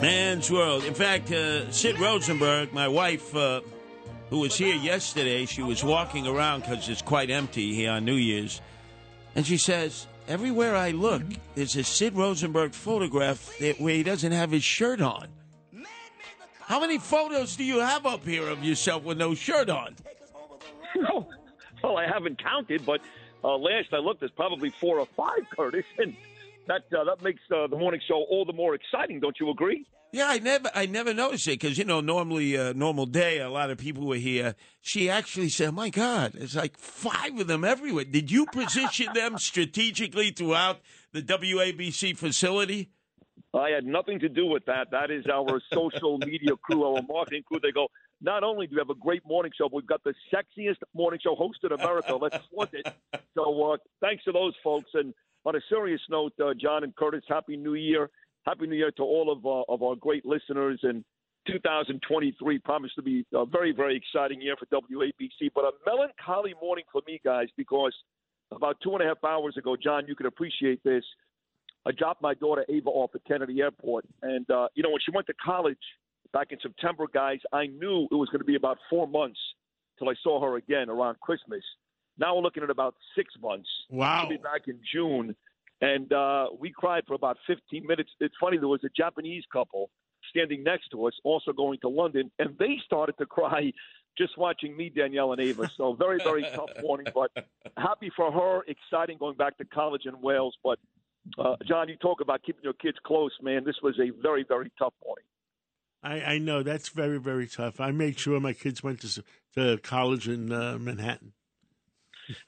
Man's World. In fact, uh, Sid Rosenberg, my wife, uh, who was here yesterday, she was walking around because it's quite empty here on New Year's, and she says, Everywhere I look, there's a Sid Rosenberg photograph that, where he doesn't have his shirt on. How many photos do you have up here of yourself with no shirt on? Well, I haven't counted, but uh, last I looked, there's probably four or five, Curtis, and that uh, that makes uh, the morning show all the more exciting. Don't you agree? Yeah, I never, I never noticed it because you know, normally, uh, normal day, a lot of people were here. She actually said, oh "My God, it's like five of them everywhere." Did you position them strategically throughout the WABC facility? I had nothing to do with that. That is our social media crew, our marketing crew. They go, not only do we have a great morning show, but we've got the sexiest morning show host in America. Let's flaunt it. So uh, thanks to those folks. And on a serious note, uh, John and Curtis, Happy New Year. Happy New Year to all of, uh, of our great listeners. And 2023 promised to be a very, very exciting year for WABC, but a melancholy morning for me, guys, because about two and a half hours ago, John, you can appreciate this. I dropped my daughter Ava off at Kennedy Airport, and uh, you know when she went to college back in September, guys, I knew it was going to be about four months till I saw her again around Christmas. Now we're looking at about six months. Wow. She'll be back in June, and uh, we cried for about 15 minutes. It's funny there was a Japanese couple standing next to us, also going to London, and they started to cry just watching me, Danielle, and Ava. So very, very tough morning, but happy for her. Exciting going back to college in Wales, but uh, John, you talk about keeping your kids close, man. This was a very, very tough morning. I, I know that's very, very tough. I made sure my kids went to to college in uh, Manhattan.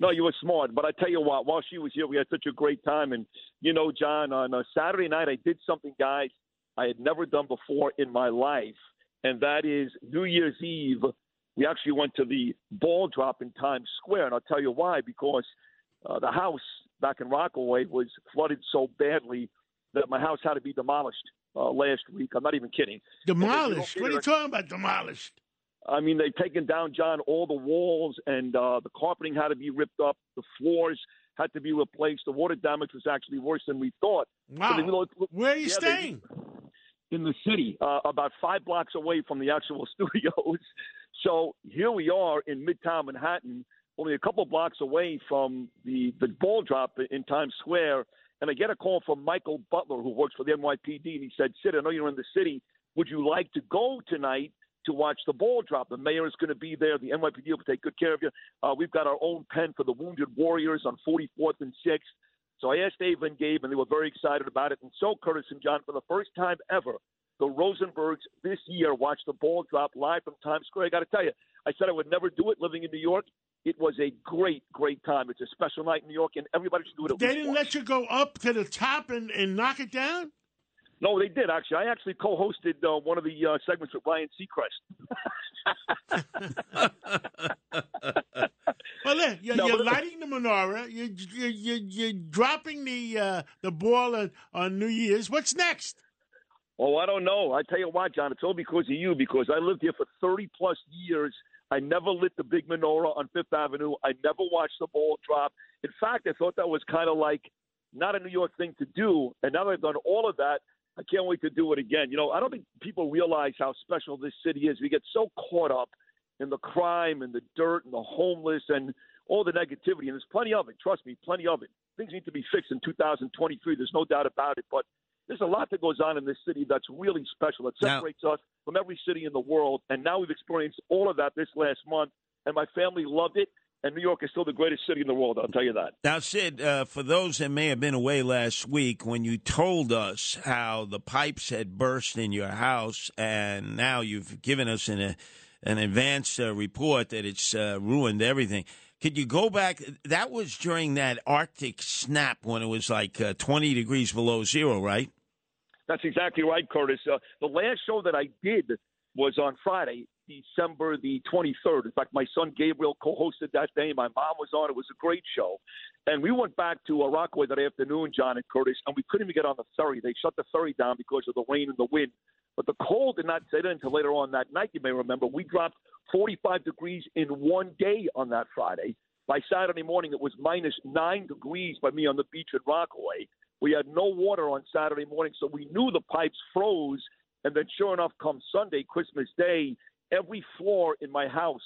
No, you were smart, but I tell you what, while she was here, we had such a great time. And you know, John, on a Saturday night, I did something, guys, I had never done before in my life, and that is New Year's Eve. We actually went to the ball drop in Times Square, and I'll tell you why. Because uh, the house back in Rockaway was flooded so badly that my house had to be demolished uh, last week. I'm not even kidding. Demolished? What are you talking about? Demolished? I mean, they've taken down, John, all the walls, and uh, the carpeting had to be ripped up. The floors had to be replaced. The water damage was actually worse than we thought. Wow. So they Where are you yeah, they- staying? in the city, uh, about five blocks away from the actual studios. So here we are in Midtown Manhattan, only a couple blocks away from the, the ball drop in Times Square. And I get a call from Michael Butler, who works for the NYPD, and he said, Sid, I know you're in the city. Would you like to go tonight to watch the ball drop? The mayor is going to be there. The NYPD will take good care of you. Uh, we've got our own pen for the Wounded Warriors on 44th and 6th. So I asked Dave and Gabe, and they were very excited about it. And so, Curtis and John, for the first time ever, the Rosenbergs this year watched the ball drop live from Times Square. I got to tell you, I said I would never do it living in New York. It was a great, great time. It's a special night in New York, and everybody should do it. At They didn't once. let you go up to the top and, and knock it down? No, they did actually. I actually co-hosted uh, one of the uh, segments with Ryan Seacrest. Well, look, you're, No, you're lighting the menorah. You're, you're, you're, you're dropping the uh, the ball on, on New Year's. What's next? Oh, I don't know. I tell you what, John, it's all because of you. Because I lived here for 30 plus years. I never lit the big menorah on Fifth Avenue. I never watched the ball drop. In fact, I thought that was kind of like not a New York thing to do. And now that I've done all of that, I can't wait to do it again. You know, I don't think people realize how special this city is. We get so caught up in the crime and the dirt and the homeless and all the negativity. And there's plenty of it. Trust me, plenty of it. Things need to be fixed in 2023. There's no doubt about it. But there's a lot that goes on in this city that's really special. It Now- separates us from every city in the world. And now we've experienced all of that this last month. And my family loved it. And New York is still the greatest city in the world. I'll tell you that. Now, Sid, uh, for those that may have been away last week, when you told us how the pipes had burst in your house, and now you've given us an, uh, an advance uh, report that it's uh, ruined everything. Could you go back? That was during that Arctic snap when it was like uh, 20 degrees below zero, right? That's exactly right, Curtis. Uh, the last show that I did was on Friday, December the 23rd. In fact, my son Gabriel co-hosted that day. My mom was on. It was a great show. And we went back to uh, Rockaway that afternoon, John and Curtis, and we couldn't even get on the ferry. They shut the ferry down because of the rain and the wind. But the cold did not set in until later on that night. You may remember we dropped 45 degrees in one day on that Friday. By Saturday morning, it was minus nine degrees by me on the beach at Rockaway. We had no water on Saturday morning, so we knew the pipes froze. And then, sure enough, come Sunday, Christmas Day, every floor in my house,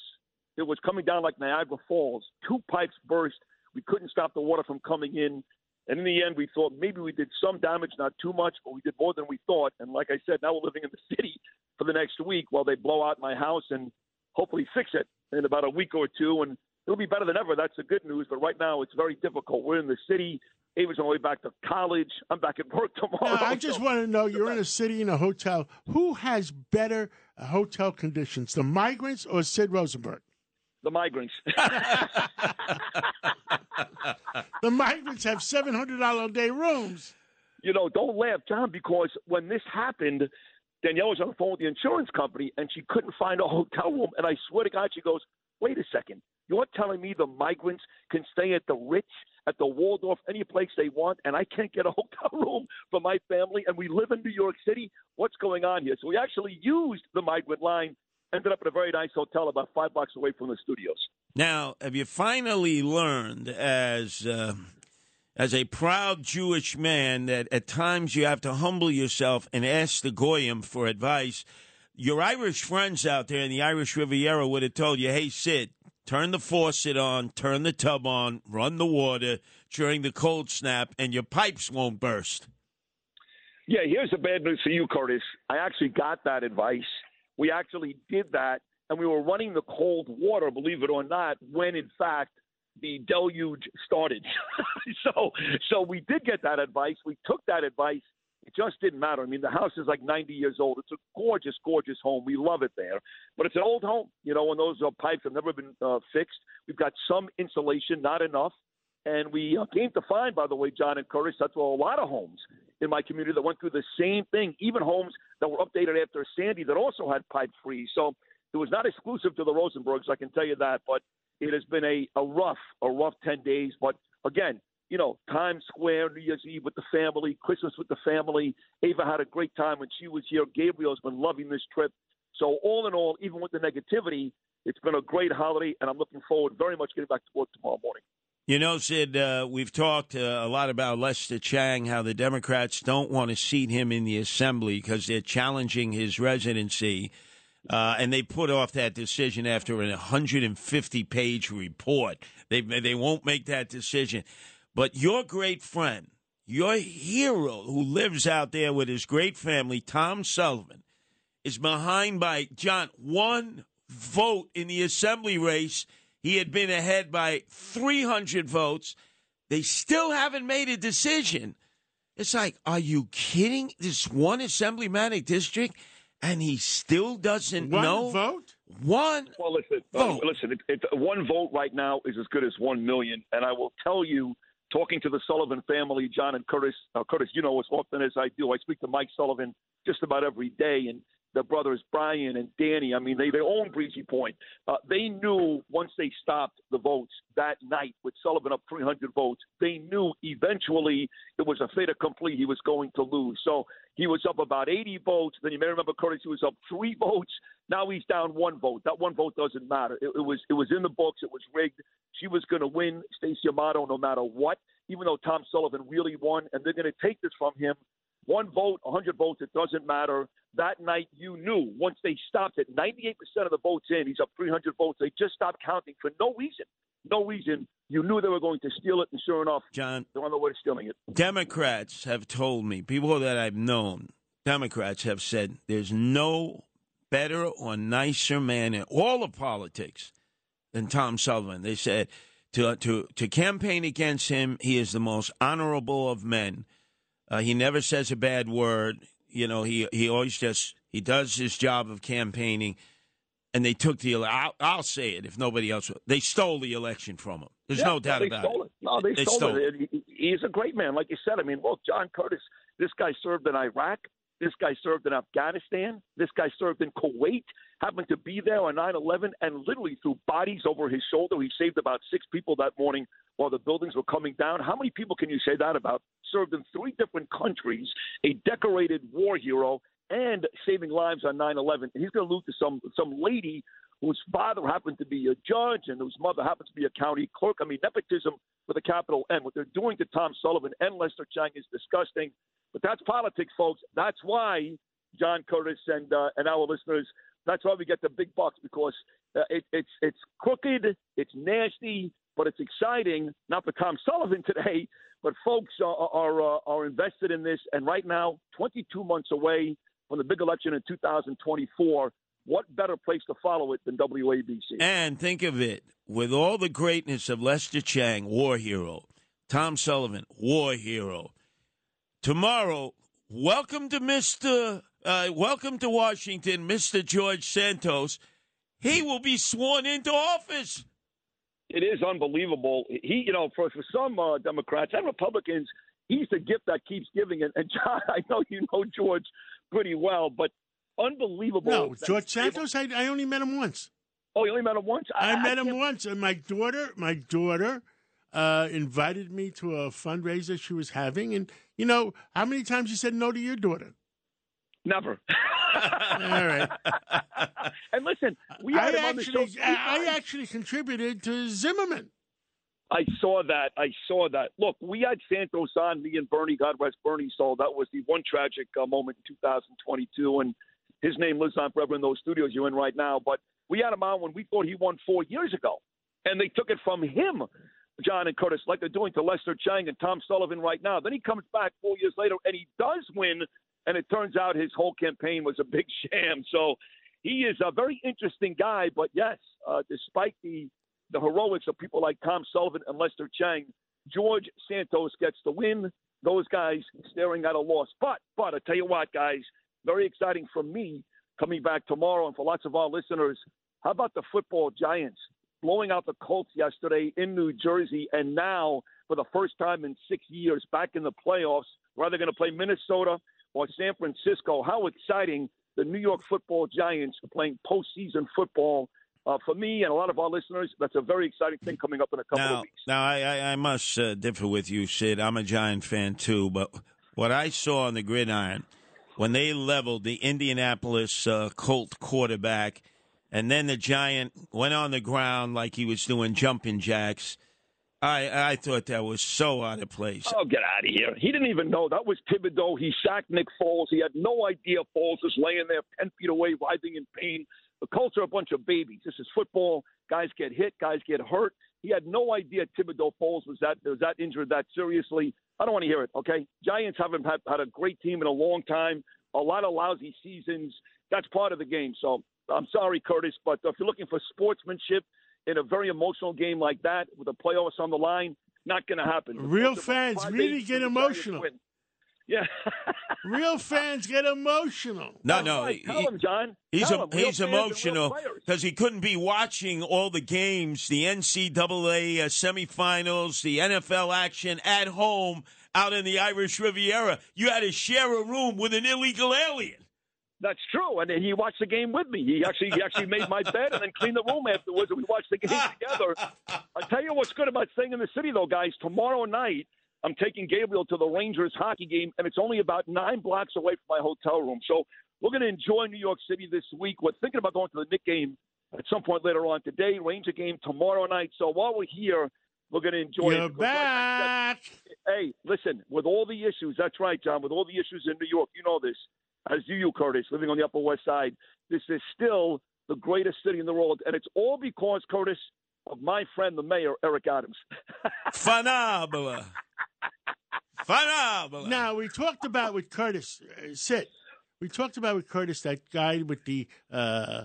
it was coming down like Niagara Falls. Two pipes burst. We couldn't stop the water from coming in. And in the end, we thought maybe we did some damage, not too much, but we did more than we thought. And like I said, now we're living in the city for the next week while they blow out my house and hopefully fix it in about a week or two. And it'll be better than ever. That's the good news. But right now, it's very difficult. We're in the city. Ava's on the way back to college. I'm back at work tomorrow. Now, I just so- want to know you're in a city in a hotel. Who has better hotel conditions, the migrants or Sid Rosenberg? the migrants. The migrants have seven hundred dollar a day rooms. you know, don't laugh, John, because when this happened, Danielle was on the phone with the insurance company and she couldn't find a hotel room. And I swear to God, she goes, wait a second. You're telling me the migrants can stay at the Ritz, at the Waldorf, any place they want, and I can't get a hotel room for my family, and we live in New York City? What's going on here? So we actually used the migrant line, ended up at a very nice hotel about five blocks away from the studios. Now, have you finally learned, as uh, as a proud Jewish man, that at times you have to humble yourself and ask the goyim for advice? Your Irish friends out there in the Irish Riviera would have told you, "Hey, Sid, turn the faucet on, turn the tub on, run the water during the cold snap, and your pipes won't burst." Yeah, here's the bad news for you, Curtis. I actually got that advice. We actually did that, and we were running the cold water, believe it or not, when in fact the deluge started. so, so we did get that advice. We took that advice. It just didn't matter. I mean, the house is like 90 years old. It's a gorgeous, gorgeous home. We love it there, but it's an old home. You know, and those uh, pipes have never been uh, fixed. We've got some insulation, not enough. And we uh, came to find, by the way, John and Curtis, that's a lot of homes in my community that went through the same thing, even homes that were updated after Sandy that also had pipe freeze. So it was not exclusive to the Rosenbergs, I can tell you that, but it has been a, a rough, a rough 10 days. But again, you know, Times Square, New Year's Eve with the family, Christmas with the family. Ava had a great time when she was here. Gabriel's been loving this trip. So all in all, even with the negativity, it's been a great holiday, and I'm looking forward very much getting back to work tomorrow morning. You know, Sid, uh, we've talked uh, a lot about Lester Chang, how the Democrats don't want to seat him in the assembly because they're challenging his residency. Uh, and they put off that decision after a 150 page report. They, they won't make that decision. But your great friend, your hero who lives out there with his great family, Tom Sullivan, is behind by, John, one vote in the assembly race. He had been ahead by 300 votes. They still haven't made a decision. It's like, are you kidding? This one assemblymatic district, and he still doesn't One know. vote. One. Well, listen, Vote. uh, listen. It, it, one vote right now is as good as one million, and I will tell you, talking to the Sullivan family, John and Curtis. Uh, Curtis, you know as often as I do, I speak to Mike Sullivan just about every day, and their brothers Brian and Danny. I mean, they they own Breezy Point. Uh, they knew once they stopped the votes that night with Sullivan up 300 votes, they knew eventually it was a fait accompli. He was going to lose. So he was up about 80 votes. Then you may remember Curtis, he was up three votes. Now he's down one vote. That one vote doesn't matter. It, it was it was in the books. It was rigged. She was going to win, Stacey Amato, no matter what. Even though Tom Sullivan really won, and they're going to take this from him. One vote, 100 votes, it doesn't matter. That night, you knew once they stopped it, 98% of the votes in, he's up 300 votes. They just stopped counting for no reason. No reason. You knew they were going to steal it, and sure enough, John, they're on the way to stealing it. Democrats have told me, people that I've known, Democrats have said there's no better or nicer man in all of politics than Tom Sullivan. They said to to to campaign against him, he is the most honorable of men. Uh, he never says a bad word. You know, he he always just he does his job of campaigning. And they took the. I'll, I'll say it if nobody else. will. They stole the election from him. There's Yeah, no doubt about it. it. No, they, They stole, stole it. He- He's a great man, like you said. I mean, look, John Curtis. This guy served in Iraq. This guy served in Afghanistan. This guy served in Kuwait. Happened to be there on 9/11 and literally threw bodies over his shoulder. He saved about six people that morning while the buildings were coming down. How many people can you say that about? Served in three different countries, a decorated war hero, and saving lives on 9/11. And he's going to lose to some some lady whose father happened to be a judge and whose mother happens to be a county clerk. I mean, nepotism with a capital N. What they're doing to Tom Sullivan and Lester Chang is disgusting. But that's politics, folks. That's why John Curtis and uh, and our listeners. That's why we get the big bucks because uh, it, it's it's crooked, it's nasty, but it's exciting. Not for Tom Sullivan today, but folks are are, uh, are invested in this. And right now, 22 months away from the big election in 2024, what better place to follow it than WABC? And think of it with all the greatness of Lester Chang, war hero, Tom Sullivan, war hero. Tomorrow, welcome to Mr. Uh, welcome to Washington, Mr. George Santos. He will be sworn into office. It is unbelievable. He, you know, for for some uh, Democrats and Republicans, he's the gift that keeps giving. And, and John, I know you know George pretty well, but unbelievable. No, George Santos. I, I only met him once. Oh, you only met him once. I, I met him once, and my daughter, my daughter, uh, invited me to a fundraiser she was having, and you know how many times you said no to your daughter? Never. All right. and listen, we had I him on the show. I, I actually contributed to Zimmerman. I saw that. I saw that. Look, we had Santos on, me and Bernie, God rest Bernie soul. That was the one tragic uh, moment in 2022, and his name lives on forever in those studios you're in right now. But we had him on when we thought he won four years ago, and they took it from him, John and Curtis, like they're doing to Lester Chang and Tom Sullivan right now. Then he comes back four years later, and he does win, and it turns out his whole campaign was a big sham. So he is a very interesting guy. But yes, uh, despite the the heroics of people like Tom Sullivan and Lester Chang, George Santos gets the win. Those guys staring at a loss. But but I tell you what, guys, very exciting for me coming back tomorrow and for lots of our listeners. How about the football giants blowing out the Colts yesterday in New Jersey and now for the first time in six years back in the playoffs, where they're going to play Minnesota or San Francisco. How exciting the New York football giants are playing postseason football uh, for me and a lot of our listeners, that's a very exciting thing coming up in a couple now, of weeks. now I, I, I must uh, differ with you, Sid. I'm a Giant fan too, but what I saw on the gridiron when they leveled the Indianapolis uh, Colt quarterback, and then the Giant went on the ground like he was doing jumping jacks. I I thought that was so out of place. Oh, get out of here. He didn't even know. That was Thibodeaux. He sacked Nick Foles. He had no idea Foles was laying there 10 feet away, writhing in pain. The Colts are a bunch of babies. This is football. Guys get hit, guys get hurt. He had no idea Thibodeaux Foles was that was that injured that seriously. I don't want to hear it. Okay, Giants haven't had, had a great team in a long time. A lot of lousy seasons. That's part of the game. So I'm sorry, Curtis, but if you're looking for sportsmanship in a very emotional game like that with the playoffs on the line, not going to happen. Real The fans really get and the Giants emotional. Yeah. Real fans get emotional. No, no, Right. he- Tell him, John. He's Tell a, him. He's fans and real emotional because he couldn't be watching all the games, the NCAA uh, semifinals, the NFL action at home out in the Irish Riviera. You had to share a room with an illegal alien. That's true, and then he watched the game with me. He actually he actually made my bed and then cleaned the room afterwards, and we watched the game together. I tell you what's good about staying in the city, though, guys. Tomorrow night, I'm taking Gabriel to the Rangers hockey game, and it's only about nine blocks away from my hotel room. So we're going to enjoy New York City this week. We're thinking about going to the Knick game at some point later on today. Ranger game tomorrow night. So while we're here, we're going to enjoy You're it. because like I said, back. hey, listen, with all the issues, that's right, John, with all the issues in New York, you know this, as do you, Curtis, living on the Upper West Side, this is still the greatest city in the world. And it's all because, Curtis, of my friend, the mayor, Eric Adams. Phenomenal. Phenomenal. Now we talked about with Curtis. Uh, Sid. We talked about with Curtis that guy with the uh,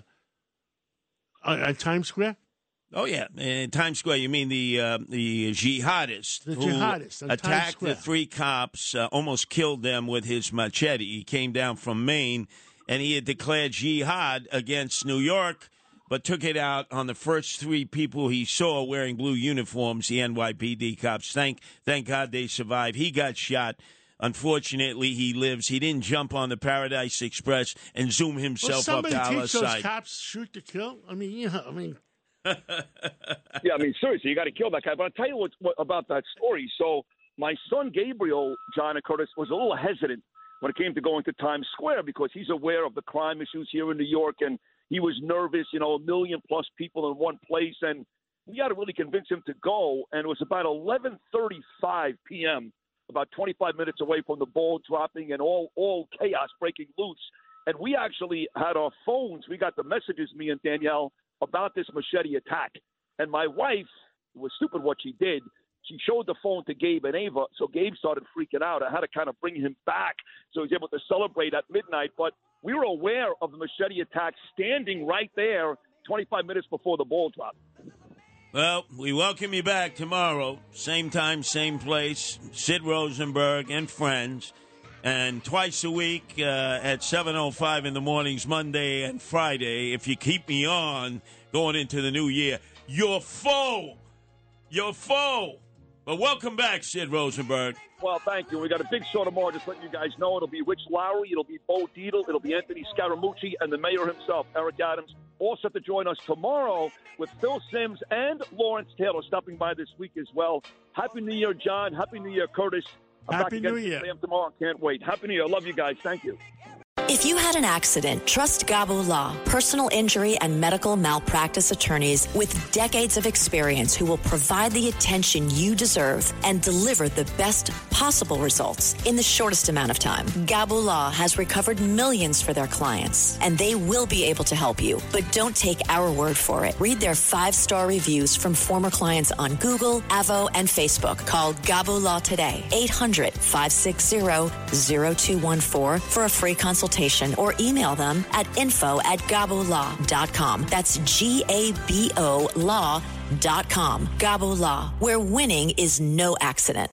on, on Times Square. Oh yeah, in Times Square. You mean the uh, the jihadist The who jihadist attacked the three cops, uh, almost killed them with his machete. He came down from Maine, and he had declared jihad against New York, but took it out on the first three people he saw wearing blue uniforms, the NYPD cops. Thank thank God they survived. He got shot. unfortunately, he lives. He didn't jump on the Paradise Express and zoom Well, himself up somebody to our teach those side. cops shoot to kill. I mean, know, I mean, yeah, I mean, seriously, you got to kill that guy. But I'll tell you what, what about that story. So my son Gabriel, John Curtis, was a little hesitant when it came to going to Times Square because he's aware of the crime issues here in New York, and he was nervous. You know, a million plus people in one place, and we had to really convince him to go. And it was about 11:35 p.m., about 25 minutes away from the ball dropping and all all chaos breaking loose. And we actually had our phones. We got the messages, me and Danielle, about this machete attack. And my wife was stupid what she did. She showed the phone to Gabe and Ava, so Gabe started freaking out. I had to kind of bring him back so he was able to celebrate at midnight. But we were aware of the machete attack standing right there 25 minutes before the ball dropped. Well, we welcome you back tomorrow, same time, same place. Sid Rosenberg and friends, and twice a week uh, at 7:05 in the mornings, Monday and Friday. If you keep me on going into the new year, your foe, your foe. But welcome back, Sid Rosenberg. Well, thank you. We got a big show tomorrow. Just letting you guys know, it'll be Rich Lowry, it'll be Bo Dietl, it'll be Anthony Scaramucci, and the mayor himself, Eric Adams, all set to join us tomorrow with Phil Simms and Lawrence Taylor stopping by this week as well. Happy New Year, John. Happy New Year, Curtis. I'm Happy New Year. Sam tomorrow. Can't wait. Happy New Year. Love you guys. Thank you. If you had an accident, trust Gabo Law, personal injury and medical malpractice attorneys with decades of experience who will provide the attention you deserve and deliver the best possible results in the shortest amount of time. Gabo Law has recovered millions for their clients, and they will be able to help you. But don't take our word for it. Read their five star reviews from former clients on Google, Avvo, and Facebook. Call Gabo Law today, 800 560 0214 for a free consultation or email them at info at gabolaw.com. That's G A B O law.com. Gabo Law, where winning is no accident.